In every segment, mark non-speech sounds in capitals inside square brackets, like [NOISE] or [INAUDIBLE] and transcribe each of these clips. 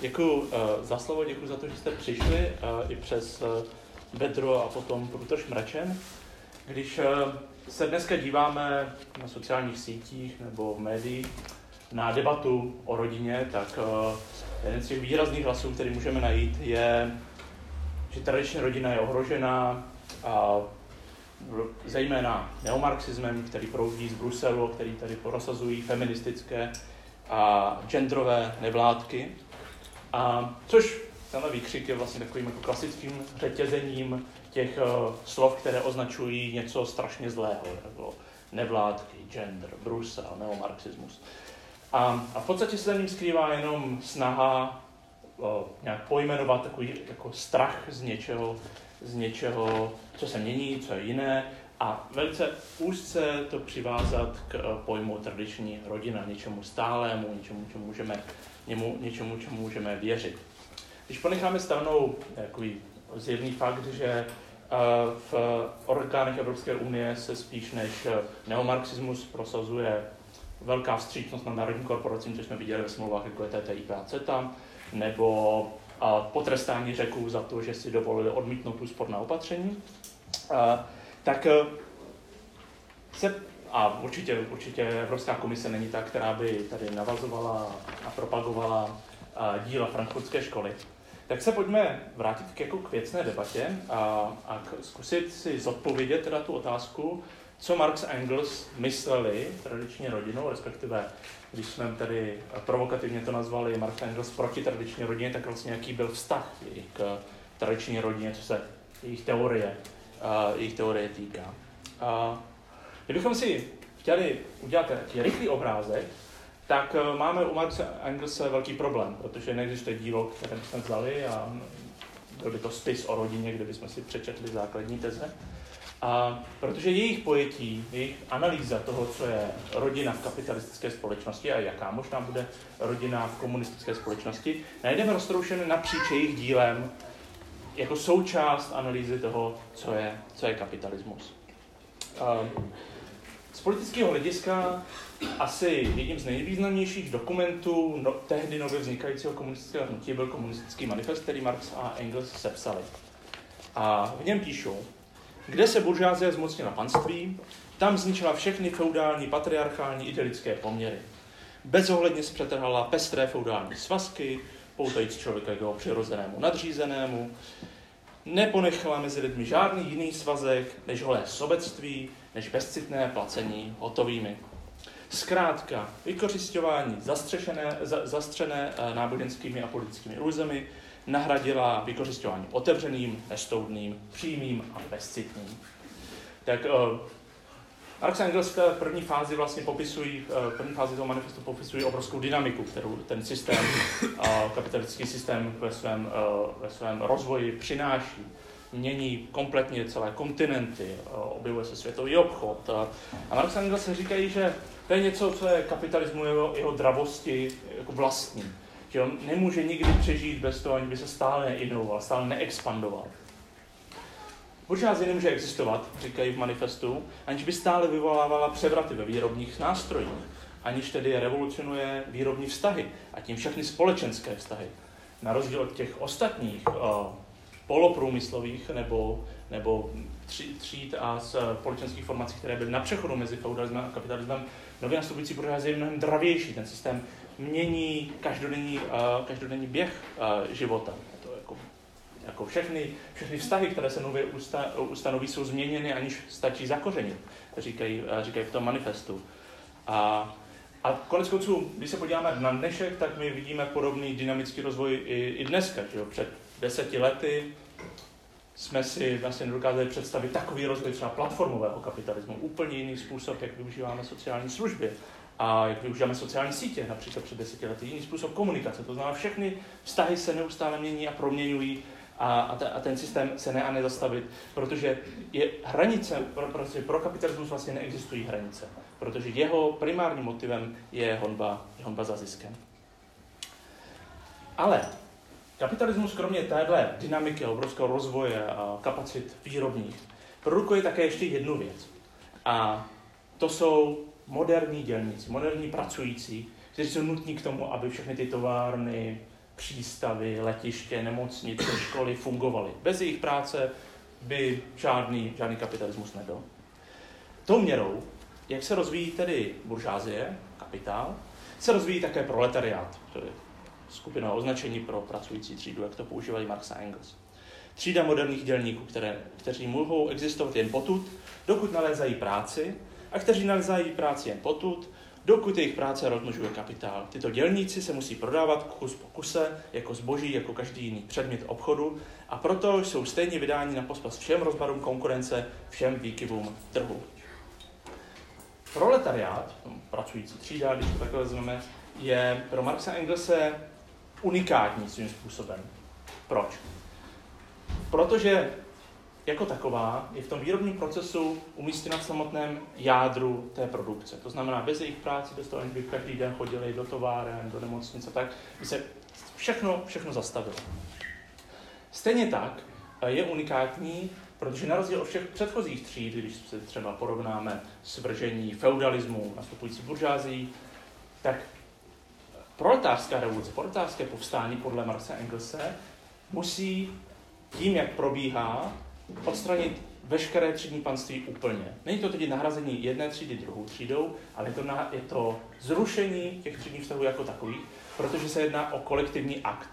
Děkuji uh, za slovo, děkuji za to, že jste přišli uh, i přes uh, vedro a potom průtoč mračen. Když se dneska díváme na sociálních sítích nebo v médiích na debatu o rodině, tak jeden z těch výrazných hlasů, který můžeme najít, je, že tradiční rodina je ohrožená a zejména neomarxismem, který proudí z Bruselu, který tady prosazují feministické a genderové nevládky. A což tenhle výkřik je vlastně takovým jako klasickým řetězením těch uh, slov, které označují něco strašně zlého, jako nevládky, gender, Brusel, neomarxismus. A, a v podstatě se za ním skrývá jenom snaha uh, nějak pojmenovat takový jako strach z něčeho, z něčeho, co se mění, co je jiné, a velice úzce to přivázat k eh, pojmu tradiční rodina, něčemu stálému, něčemu, čemu můžeme, němu, něčemu, čemu můžeme věřit. Když ponecháme stranou takový zjevný fakt, že eh, v orgánech Evropské unie se spíš než eh, neomarxismus prosazuje velká vstřícnost na národní korporacím, což jsme viděli ve smlouvách, jako je TTIP a CETA, nebo potrestání řeků za to, že si dovolili odmítnout úsporná opatření, tak eh, se, a určitě, určitě Evropská komise není ta, která by tady navazovala a propagovala díla frankfurtské školy, tak se pojďme vrátit k, jako k věcné debatě a, a k, zkusit si zodpovědět teda tu otázku, co Marx a Engels mysleli tradiční rodinou, respektive když jsme tady provokativně to nazvali Marx a Engels proti tradiční rodině, tak vlastně jaký byl vztah k tradiční rodině, co se jejich teorie uh, jejich teorie týká. Uh, kdybychom si chtěli udělat rychlý obrázek, tak uh, máme u Marxe Engelse velký problém, protože neexistuje dílo, které bychom vzali a byl by to spis o rodině, kde bychom si přečetli základní teze. A protože jejich pojetí, jejich analýza toho, co je rodina v kapitalistické společnosti a jaká možná bude rodina v komunistické společnosti, najdeme roztroušené napříč jejich dílem jako součást analýzy toho, co je, co je kapitalismus. Ehm, z politického hlediska asi jedním z nejvýznamnějších dokumentů no, tehdy nově vznikajícího komunistického hnutí byl komunistický manifest, který Marx a Engels sepsali. A v něm píšou, kde se buržázie zmocnila panství, tam zničila všechny feudální, patriarchální, idylické poměry. Bezohledně zpřetrhala pestré feudální svazky, poutajíc člověka k jeho přirozenému nadřízenému, neponechala mezi lidmi žádný jiný svazek než holé sobectví, než bezcitné placení hotovými. Zkrátka, vykořišťování zastřešené, za, zastřené eh, náboženskými a politickými iluzemi nahradila vykořišťování otevřeným, nestoudným, přímým a bezcitným. Tak Marx a Engels v první fázi vlastně popisují, v první fázi toho manifestu popisují obrovskou dynamiku, kterou ten systém, kapitalistický systém ve svém, ve svém rozvoji přináší. Mění kompletně celé kontinenty, objevuje se světový obchod. A Marx a Engels říkají, že to je něco, co je kapitalismu jeho, jeho dravosti jako vlastní. Že on nemůže nikdy přežít bez toho, ani by se stále neinovoval, stále neexpandoval. Buržázie nemůže existovat, říkají v manifestu, aniž by stále vyvolávala převraty ve výrobních nástrojích, aniž tedy revolucionuje výrobní vztahy a tím všechny společenské vztahy. Na rozdíl od těch ostatních uh, poloprůmyslových nebo, nebo tříd a společenských formací, které byly na přechodu mezi feudalismem a kapitalismem, nově nastupující buržázie je mnohem dravější. Ten systém mění každodenní, uh, každodenní běh uh, života jako všechny, všechny vztahy, které se nově usta, ustanoví, jsou změněny, aniž stačí zakořenit, říkají, říkají v tom manifestu. A, a konec konců, když se podíváme na dnešek, tak my vidíme podobný dynamický rozvoj i, i dneska. Že? Před deseti lety jsme si vlastně nedokázali představit takový rozvoj třeba platformového kapitalismu, úplně jiný způsob, jak využíváme sociální služby a jak využíváme sociální sítě, například před deseti lety, jiný způsob komunikace. To znamená, všechny vztahy se neustále mění a proměňují a, a, a ten systém se ne a nezastavit, protože je hranice, pro, prostě pro kapitalismus vlastně neexistují hranice, protože jeho primárním motivem je honba, honba za ziskem. Ale kapitalismus kromě téhle dynamiky, obrovského rozvoje a kapacit výrobních produkuje také ještě jednu věc. A to jsou moderní dělníci, moderní pracující, kteří jsou nutní k tomu, aby všechny ty továrny, přístavy, letiště, nemocnice, školy fungovaly. Bez jejich práce by žádný, žádný kapitalismus nebyl. Tou měrou, jak se rozvíjí tedy buržázie, kapitál, se rozvíjí také proletariát, to je skupina označení pro pracující třídu, jak to používají Marx a Engels. Třída moderních dělníků, které, kteří mohou existovat jen potud, dokud nalézají práci, a kteří nalézají práci jen potud, dokud jejich práce rozmnožuje kapitál. Tyto dělníci se musí prodávat kus po kuse, jako zboží, jako každý jiný předmět obchodu a proto jsou stejně vydáni na pospas všem rozbarům konkurence, všem výkyvům trhu. Proletariát, pracující třída, když to takhle vezmeme, je pro Marxa Engelse unikátní svým způsobem. Proč? Protože jako taková je v tom výrobním procesu umístěna v samotném jádru té produkce. To znamená, bez jejich práce, bez toho, by každý den chodili do továren, do nemocnice, tak by se všechno, všechno zastavilo. Stejně tak eh, je unikátní, protože na rozdíl od všech předchozích tříd, když se třeba porovnáme svržení feudalismu nastupující buržází, tak proletářská revoluce, proletářské povstání podle Marse Engelse musí tím, jak probíhá, odstranit veškeré třídní panství úplně. Není to tedy nahrazení jedné třídy druhou třídou, ale je to, na, je to zrušení těch třídních vztahů jako takových, protože se jedná o kolektivní akt.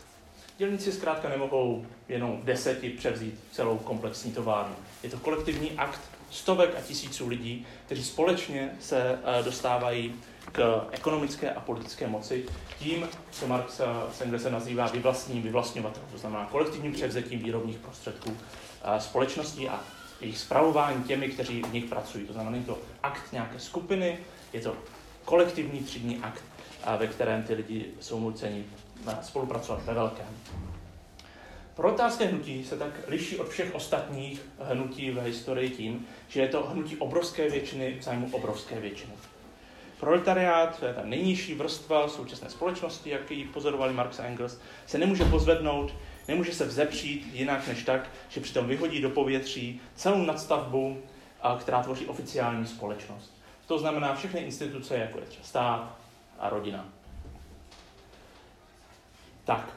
Dělníci zkrátka nemohou jenom v deseti převzít celou komplexní továrnu. Je to kolektivní akt stovek a tisíců lidí, kteří společně se eh, dostávají k ekonomické a politické moci tím, co Marx eh, se nazývá vyvlastním vyvlastňovatelem, to znamená kolektivním převzetím výrobních prostředků společností a jejich zpravování těmi, kteří v nich pracují. To znamená, to akt nějaké skupiny, je to kolektivní třídní akt, ve kterém ty lidi jsou nuceni spolupracovat ve velkém. Proletářské hnutí se tak liší od všech ostatních hnutí v historii tím, že je to hnutí obrovské většiny v zájmu obrovské většiny. Proletariát, to je ta nejnižší vrstva současné společnosti, jak ji pozorovali Marx a Engels, se nemůže pozvednout Nemůže se vzepřít jinak než tak, že přitom vyhodí do povětří celou nadstavbu, která tvoří oficiální společnost. To znamená všechny instituce, jako je třeba stát a rodina. Tak,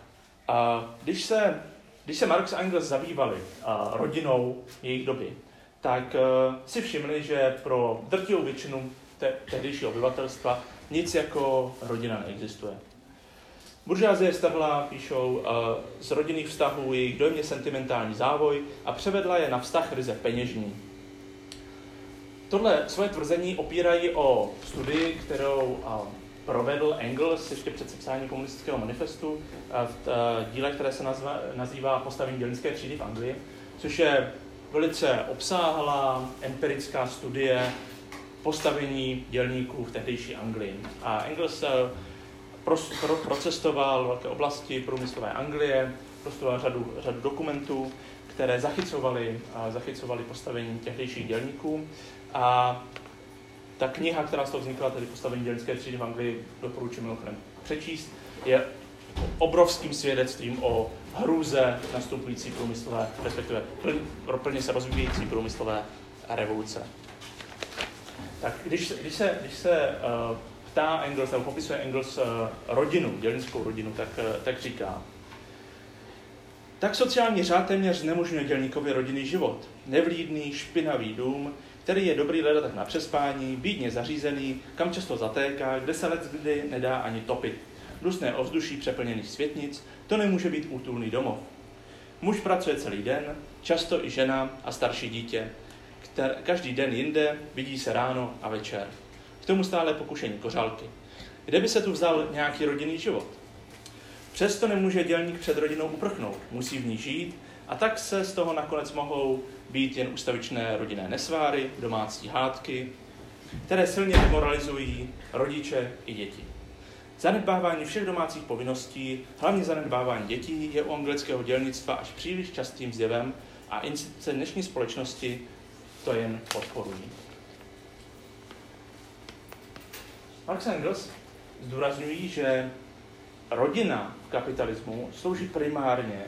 a když se, když se Marx a Engels zabývali a rodinou jejich doby, tak si všimli, že pro drtivou většinu tehdejšího obyvatelstva nic jako rodina neexistuje. Buržázie strhla, píšou, z rodinných vztahů jejich dojmě sentimentální závoj a převedla je na vztah ryze peněžní. Tohle svoje tvrzení opírají o studii, kterou provedl Engels ještě před sepsáním komunistického manifestu v díle, které se nazva, nazývá Postavení dělnické třídy v Anglii, což je velice obsáhlá empirická studie postavení dělníků v tehdejší Anglii. A Engels pro, pro, procestoval velké oblasti průmyslové Anglie, prostudoval řadu, řadu dokumentů, které zachycovaly, zachycovaly postavení tehdejších dělníků. A ta kniha, která z toho vznikla, tedy postavení dělnické třídy v Anglii, doporučuji mimochodem přečíst, je obrovským svědectvím o hrůze nastupující průmyslové, respektive plně se rozvíjející průmyslové revoluce. Tak když, když se, když se uh, ptá Engels, nebo popisuje Engels uh, rodinu, dělnickou rodinu, tak, uh, tak říká, tak sociální řád téměř znemožňuje dělníkovi rodinný život. Nevlídný, špinavý dům, který je dobrý tak na přespání, bídně zařízený, kam často zatéká, kde se let kdy nedá ani topit. Dusné ovzduší přeplněných světnic, to nemůže být útulný domov. Muž pracuje celý den, často i žena a starší dítě. Kter, každý den jinde, vidí se ráno a večer. Tomu stále pokušení kořálky. Kde by se tu vzal nějaký rodinný život? Přesto nemůže dělník před rodinou uprchnout, musí v ní žít a tak se z toho nakonec mohou být jen ustavičné rodinné nesváry, domácí hádky, které silně demoralizují rodiče i děti. Zanedbávání všech domácích povinností, hlavně zanedbávání dětí, je u anglického dělnictva až příliš častým zjevem a instituce dnešní společnosti to jen podporují. Marx a Engels zdůrazňují, že rodina v kapitalismu slouží primárně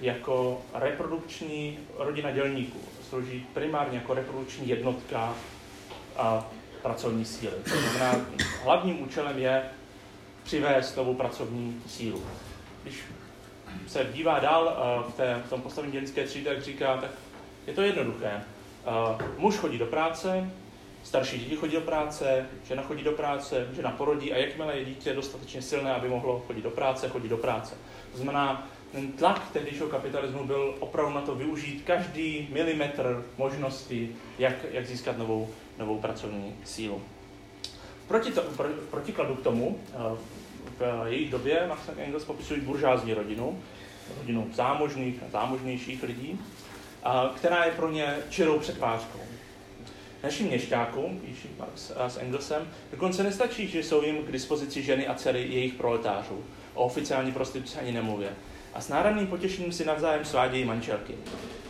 jako reprodukční rodina dělníků. Slouží primárně jako reprodukční jednotka a pracovní síly. To znamená, hlavním účelem je přivést novou pracovní sílu. Když se dívá dál v, té, v tom postavení dělnické třídy, tak říká, tak je to jednoduché. Muž chodí do práce, starší děti chodí do práce, žena chodí do práce, žena porodí a jakmile je dítě dostatečně silné, aby mohlo chodit do práce, chodí do práce. To znamená, ten tlak tehdejšího kapitalismu byl opravdu na to využít každý milimetr možností, jak, jak získat novou, novou pracovní sílu. Proti to, v protikladu k tomu, eh, v jejich době Max Engels popisují buržázní rodinu, rodinu zámožných a zámožnějších lidí, která je pro ně čirou přetvářkou. Našim měšťákům, píší Marx s Engelsem, dokonce nestačí, že jsou jim k dispozici ženy a dcery jejich proletářů. O oficiální prostituci ani nemluvě. A s náramným potěšením si navzájem svádějí manželky.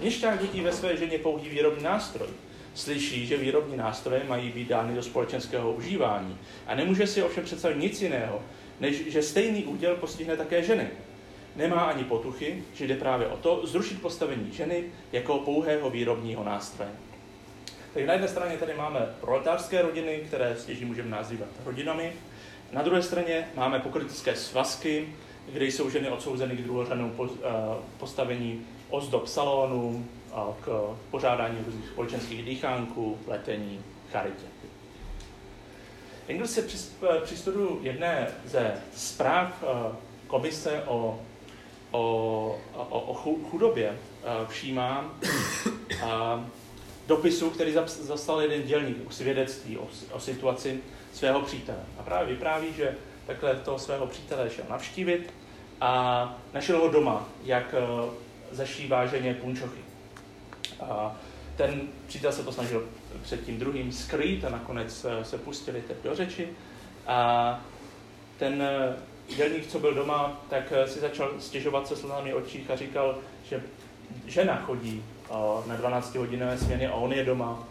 Měšťák vidí ve své ženě pouhý výrobní nástroj. Slyší, že výrobní nástroje mají být dány do společenského užívání. A nemůže si ovšem představit nic jiného, než že stejný úděl postihne také ženy. Nemá ani potuchy, že jde právě o to zrušit postavení ženy jako pouhého výrobního nástroje. Takže na jedné straně tady máme proletářské rodiny, které stěží můžeme nazývat rodinami. Na druhé straně máme pokrytické svazky, kde jsou ženy odsouzeny k druhořadnému eh, postavení ozdob salonu, k pořádání různých společenských dýchánků, letení, charitě. Engels se při, eh, při studiu jedné ze zpráv eh, komise o, o, o, o chudobě všímá dopisu, který zastal jeden dělník, svědectví o, o situaci svého přítele. A právě vypráví, že takhle toho svého přítele šel navštívit a našel ho doma, jak uh, zašívá ženě punčochy. A ten přítel se to snažil před tím druhým skrýt a nakonec uh, se pustili teď do řeči. A ten uh, dělník, co byl doma, tak si začal stěžovat se slzami očích a říkal, že žena chodí na 12-hodinové směny a on je doma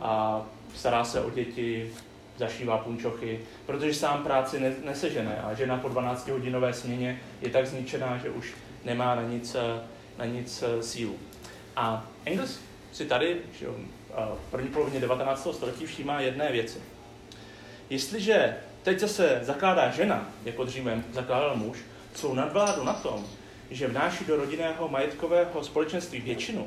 a stará se o děti, zašívá punčochy, protože sám práci nesežene a žena po 12-hodinové směně je tak zničená, že už nemá na nic, na nic eh, sílu. A Engels si tady že v první polovině 19. století všímá jedné věci. Jestliže teď se zakládá žena, jako dříve zakládal muž, jsou nadvládu na tom, že vnáší do rodinného majetkového společenství většinu,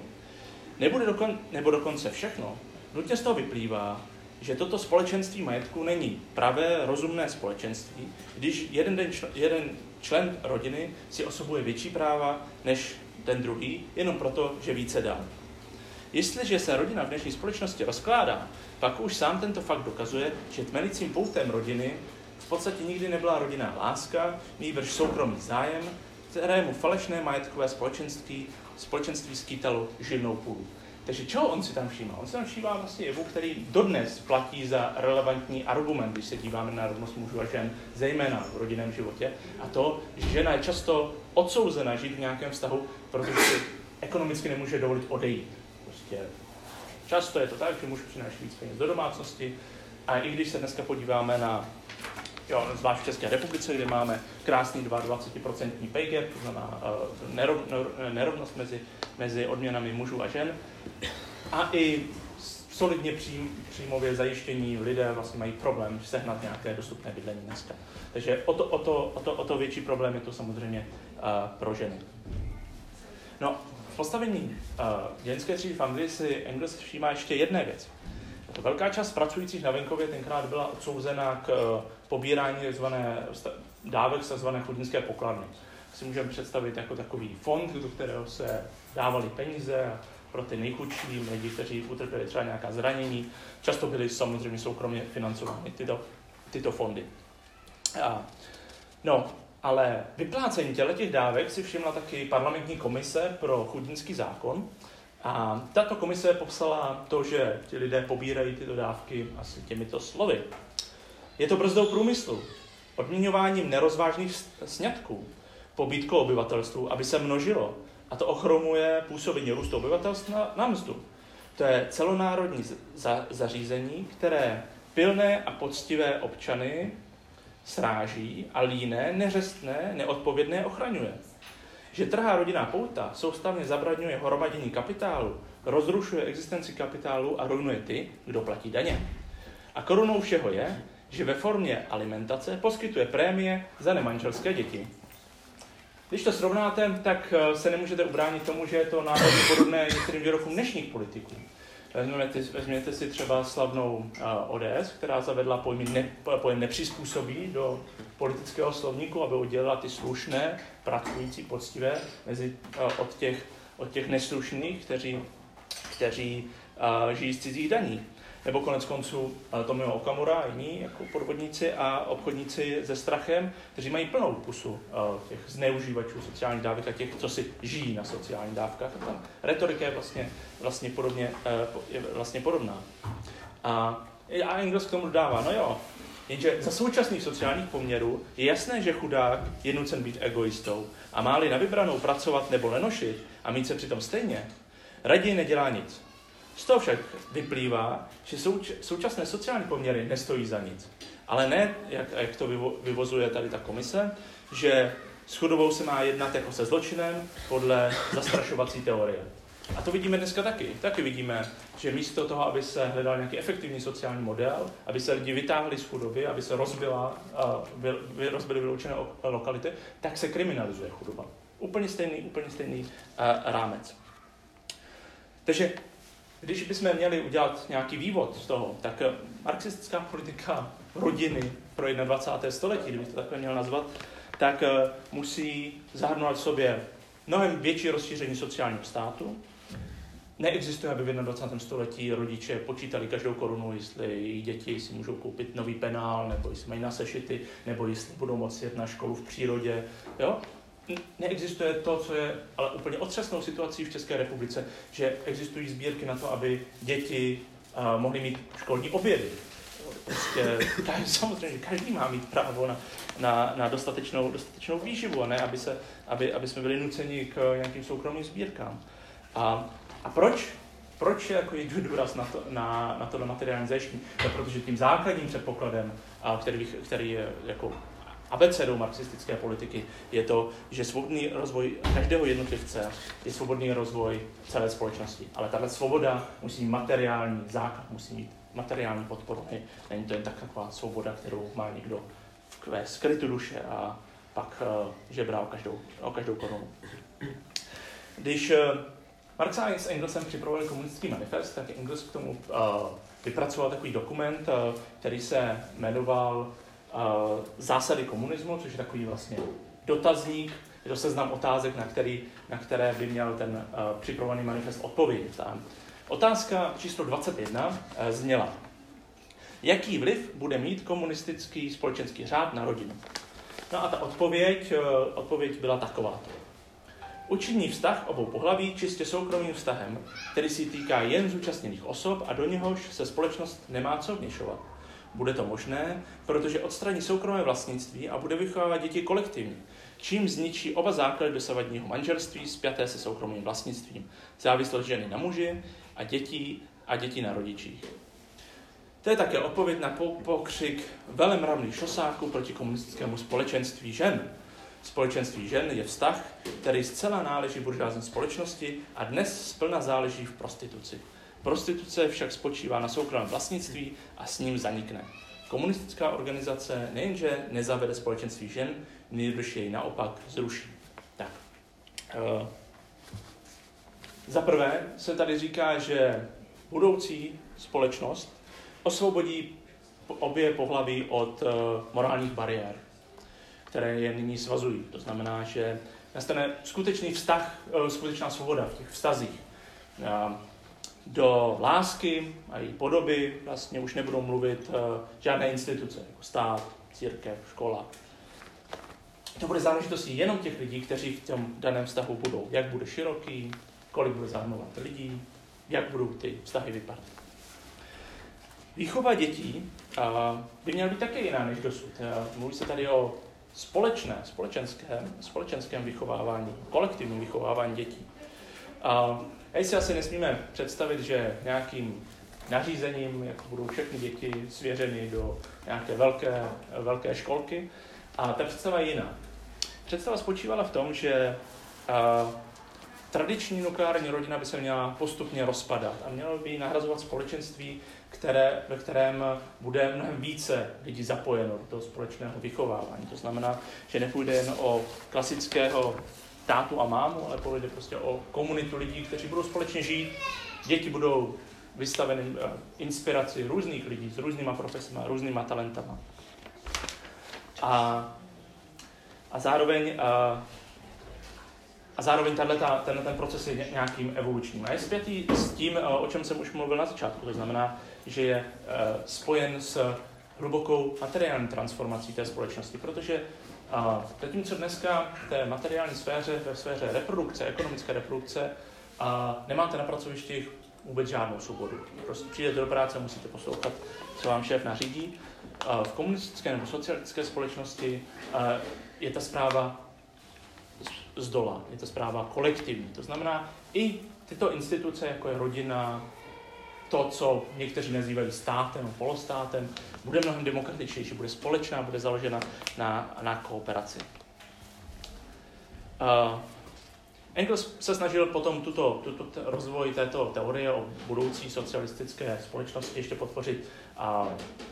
nebude dokon, nebo dokonce všechno, nutně z toho vyplývá, že toto společenství majetku není pravé, rozumné společenství, když jeden, den člen, jeden člen rodiny si osobuje větší práva než ten druhý, jenom proto, že více dá. Jestliže se rodina v dnešní společnosti rozkládá, pak už sám tento fakt dokazuje, že tmelicím poutem rodiny v podstatě nikdy nebyla rodinná láska, nýbrž soukromý zájem, kterému falešné majetkové společenství, společenství skýtalo živnou půdu. Takže čeho on si tam všímá? On si tam všímá vlastně jevu, který dodnes platí za relevantní argument, když se díváme na rovnost mužů a žen, zejména v rodinném životě. A to, že žena je často odsouzena žít v nějakém vztahu, protože si ekonomicky nemůže dovolit odejít. Prostě často je to tak, že muž přináší víc peněz do domácnosti. A i když se dneska podíváme na Jo, zvlášť v České republice, kde máme krásný 22% pay gap, to znamená uh, nerov, nerovnost mezi, mezi odměnami mužů a žen. A i solidně přím, příjmově zajištění lidé vlastně mají problém sehnat nějaké dostupné bydlení dneska. Takže o to, o to, o to, o to větší problém je to samozřejmě uh, pro ženy. No, v postavení uh, ženské třídy v Anglii si Engels všímá ještě jedné věci. Velká část pracujících na venkově tenkrát byla odsouzena k uh, pobírání tzv. dávek z tzv. chudinské pokladny. Si můžeme představit jako takový fond, do kterého se dávaly peníze pro ty nejchudší lidi, kteří utrpěli třeba nějaká zranění. Často byly samozřejmě soukromě financovány tyto, tyto fondy. A, no, ale vyplácení těch dávek si všimla taky parlamentní komise pro chudinský zákon. A tato komise popsala to, že ti lidé pobírají tyto dávky asi těmito slovy. Je to brzdou průmyslu, odměňováním nerozvážných sňatků, pobítkou obyvatelstvu, aby se množilo. A to ochromuje působení růstu obyvatelstva na mzdu. To je celonárodní za- zařízení, které pilné a poctivé občany sráží a líné, neřestné, neodpovědné ochraňuje. Že trhá rodinná pouta soustavně zabraňuje hromadění kapitálu, rozrušuje existenci kapitálu a ruinuje ty, kdo platí daně. A korunou všeho je, že ve formě alimentace poskytuje prémie za nemanželské děti. Když to srovnáte, tak eh, se nemůžete ubránit tomu, že je to náhodně podobné některým výrokům dnešních politiků. Vezměte, vezměte si třeba slavnou uh, ODS, která zavedla pojmy ne, pojem nepřizpůsobí do politického slovníku, aby oddělila ty slušné, pracující, poctivé mezi, uh, od, těch, od těch neslušných, kteří, kteří žijí z cizích daní nebo konec konců Tomio Okamura a jiní jako podvodníci a obchodníci se strachem, kteří mají plnou pusu těch zneužívačů sociálních dávek a těch, co si žijí na sociálních dávkách. A ta retorika je vlastně, vlastně, podobně, je vlastně podobná. A, a Engels k tomu dodává, no jo, jenže za současných sociálních poměrů je jasné, že chudák je nucen být egoistou a má-li na vybranou pracovat nebo lenošit a mít se přitom stejně, raději nedělá nic. Z toho však vyplývá, že souč- současné sociální poměry nestojí za nic. Ale ne, jak, jak to vyvo- vyvozuje tady ta komise, že s chudobou se má jednat jako se zločinem podle zastrašovací teorie. A to vidíme dneska taky. Taky vidíme, že místo toho, aby se hledal nějaký efektivní sociální model, aby se lidi vytáhli z chudoby, aby se rozbila, vy, rozbily vyloučené lokality, tak se kriminalizuje chudoba. Úplně stejný, úplně stejný rámec. Takže když bychom měli udělat nějaký vývod z toho, tak eh, marxistická politika rodiny pro 21. století, kdybych to takhle měl nazvat, tak eh, musí zahrnovat v sobě mnohem větší rozšíření sociálního státu. Neexistuje, aby v 21. století rodiče počítali každou korunu, jestli jejich děti si můžou koupit nový penál, nebo jestli mají na sešity, nebo jestli budou moci jet na školu v přírodě. Jo? Neexistuje to, co je ale úplně otřesnou situací v České republice, že existují sbírky na to, aby děti uh, mohly mít školní obědy. Prostě, [LAUGHS] samozřejmě, každý má mít právo na, na, na dostatečnou, dostatečnou výživu, a ne, aby, se, aby, aby jsme byli nuceni k nějakým soukromým sbírkám. A, a proč? Proč je jako jdu důraz na to, na, na to materiální zajištění? No, protože tím základním předpokladem, a který, který je jako abecedou marxistické politiky je to, že svobodný rozvoj každého jednotlivce je svobodný rozvoj celé společnosti. Ale tahle svoboda musí mít materiální základ, musí mít materiální podporu. Není to jen tak taková svoboda, kterou má někdo v skrytu duše a pak uh, žebrá o každou, o každou korunu. Když uh, Marx a s Engelsem připravovali komunistický manifest, tak Engels k tomu uh, vypracoval takový dokument, který se jmenoval zásady komunismu, což je takový vlastně dotazník, je to seznam otázek, na, který, na které by měl ten uh, připravený manifest odpovědět. Otázka číslo 21 uh, zněla, jaký vliv bude mít komunistický společenský řád na rodinu? No a ta odpověď, uh, odpověď byla taková. Učiní vztah obou pohlaví čistě soukromým vztahem, který si týká jen zúčastněných osob a do něhož se společnost nemá co vněšovat. Bude to možné, protože odstraní soukromé vlastnictví a bude vychovávat děti kolektivně, čím zničí oba základy dosavadního manželství spjaté se soukromým vlastnictvím, závislost ženy na muži a dětí a dětí na rodičích. To je také odpověď na pokřik velemravných šosáků proti komunistickému společenství žen. Společenství žen je vztah, který zcela náleží buržázní společnosti a dnes splna záleží v prostituci. Prostituce však spočívá na soukromém vlastnictví a s ním zanikne. Komunistická organizace nejenže nezavede společenství žen, nejbrž jej naopak zruší. Tak. Uh, za prvé se tady říká, že budoucí společnost osvobodí obě pohlaví od uh, morálních bariér, které je nyní svazují. To znamená, že nastane skutečný vztah, uh, skutečná svoboda v těch vztazích. Uh, do lásky a její podoby vlastně už nebudou mluvit uh, žádné instituce, jako stát, církev, škola. To bude záležitostí jenom těch lidí, kteří v tom daném vztahu budou. Jak bude široký, kolik bude zahrnovat lidí, jak budou ty vztahy vypadat. Výchova dětí uh, by měla být také jiná než dosud. Uh, mluví se tady o společné, společenském, společenském vychovávání, kolektivním vychovávání dětí. A si asi nesmíme představit, že nějakým nařízením, jako budou všechny děti svěřeny do nějaké velké, velké školky. A ta představa je jiná. Představa spočívala v tom, že tradiční nukleární rodina by se měla postupně rozpadat a měla by nahrazovat společenství, které, ve kterém bude mnohem více lidí zapojeno do toho společného vychovávání. To znamená, že nepůjde jen o klasického tátu a mámu, ale půjde prostě o komunitu lidí, kteří budou společně žít. Děti budou vystaveny eh, inspiraci různých lidí s různýma profesemi, různýma talentama. A, a zároveň a, eh, a zároveň tato, ten, ten proces je nějakým evolučním. A je zpětý s tím, eh, o čem jsem už mluvil na začátku. To znamená, že je spojen s hlubokou materiální transformací té společnosti, protože uh, zatímco dneska v té materiální sféře, ve sféře reprodukce, ekonomické reprodukce, uh, nemáte na pracovištích vůbec žádnou svobodu. Prostě přijdete do práce, musíte poslouchat, co vám šéf nařídí. Uh, v komunistické nebo socialistické společnosti je ta zpráva z dola, je to zpráva kolektivní. To znamená, i tyto instituce, jako je rodina, to, co někteří nazývají státem, polostátem, bude mnohem demokratičnější, bude společná, bude založena na, na kooperaci. Uh, Engels se snažil potom tuto, tuto rozvoj této teorie o budoucí socialistické společnosti ještě podpořit a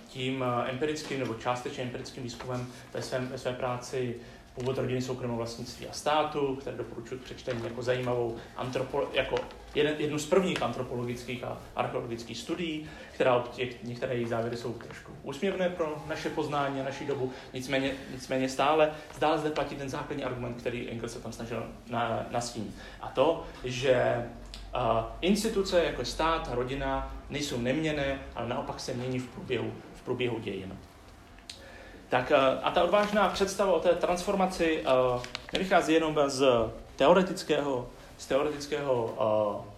tím empirickým nebo částečně empirickým výzkumem ve, svém, ve své práci Původ rodiny soukromého vlastnictví a státu, které doporučuji přečtení jako zajímavou antropo, jako jeden, jednu z prvních antropologických a archeologických studií, která těch, některé její závěry jsou trošku úsměvné pro naše poznání a naši dobu, nicméně, nicméně stále, stále zde platí ten základní argument, který Engels se tam snažil na, nastínit. A to, že uh, instituce jako stát a rodina nejsou neměné, ale naopak se mění v průběhu, v průběhu dějin. Tak eh, a ta odvážná představa o té transformaci eh, nevychází jenom z teoretického, z teoretického eh,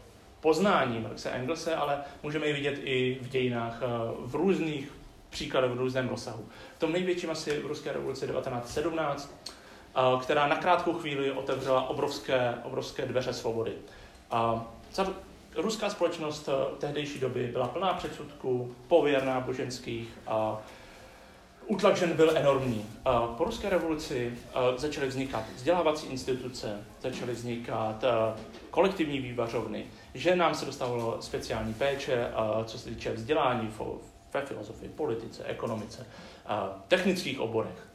poznání Marxe Engelse, ale můžeme ji vidět i v dějinách v různých příkladech, v různém rozsahu. V tom největším asi v ruské revoluci 1917, která na krátkou chvíli otevřela obrovské, obrovské dveře svobody. A ruská společnost tehdejší doby byla plná předsudků, pověr náboženských a Útlak žen byl enormní. Po ruské revoluci začaly vznikat vzdělávací instituce, začaly vznikat kolektivní vývařovny. Ženám se dostávalo speciální péče, co se týče vzdělání ve filozofii, politice, ekonomice, technických oborech.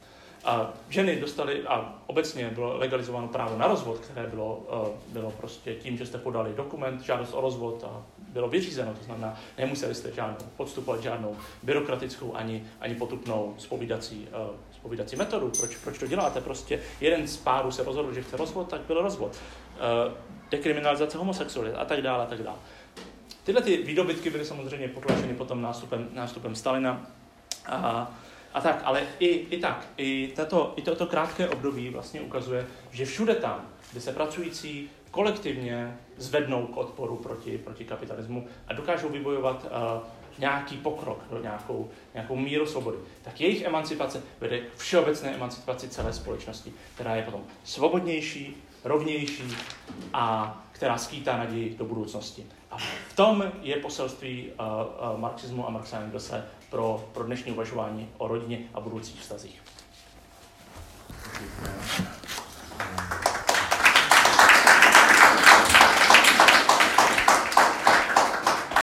Ženy dostaly, a obecně bylo legalizováno právo na rozvod, které bylo, bylo prostě tím, že jste podali dokument, žádost o rozvod a bylo vyřízeno, to znamená, nemuseli jste žádnou, podstupovat žádnou byrokratickou ani, ani potupnou spovídací, uh, spovídací metodu. Proč, proč to děláte? Prostě jeden z párů se rozhodl, že chce rozvod, tak byl rozvod. Uh, dekriminalizace homosexuality a tak dále, a tak dále. Tyhle ty výdobytky byly samozřejmě potlačeny potom nástupem, nástupem Stalina. A, a tak, ale i, i tak, i, tato, i toto krátké období vlastně ukazuje, že všude tam, kde se pracující kolektivně zvednou k odporu proti, proti kapitalismu a dokážou vybojovat uh, nějaký pokrok, do nějakou, nějakou míru svobody, tak jejich emancipace vede k všeobecné emancipaci celé společnosti, která je potom svobodnější, rovnější a která skýtá naději do budoucnosti. A v tom je poselství uh, uh, marxismu a Marxa Engelse pro, pro dnešní uvažování o rodině a budoucích vztazích. Děkujeme.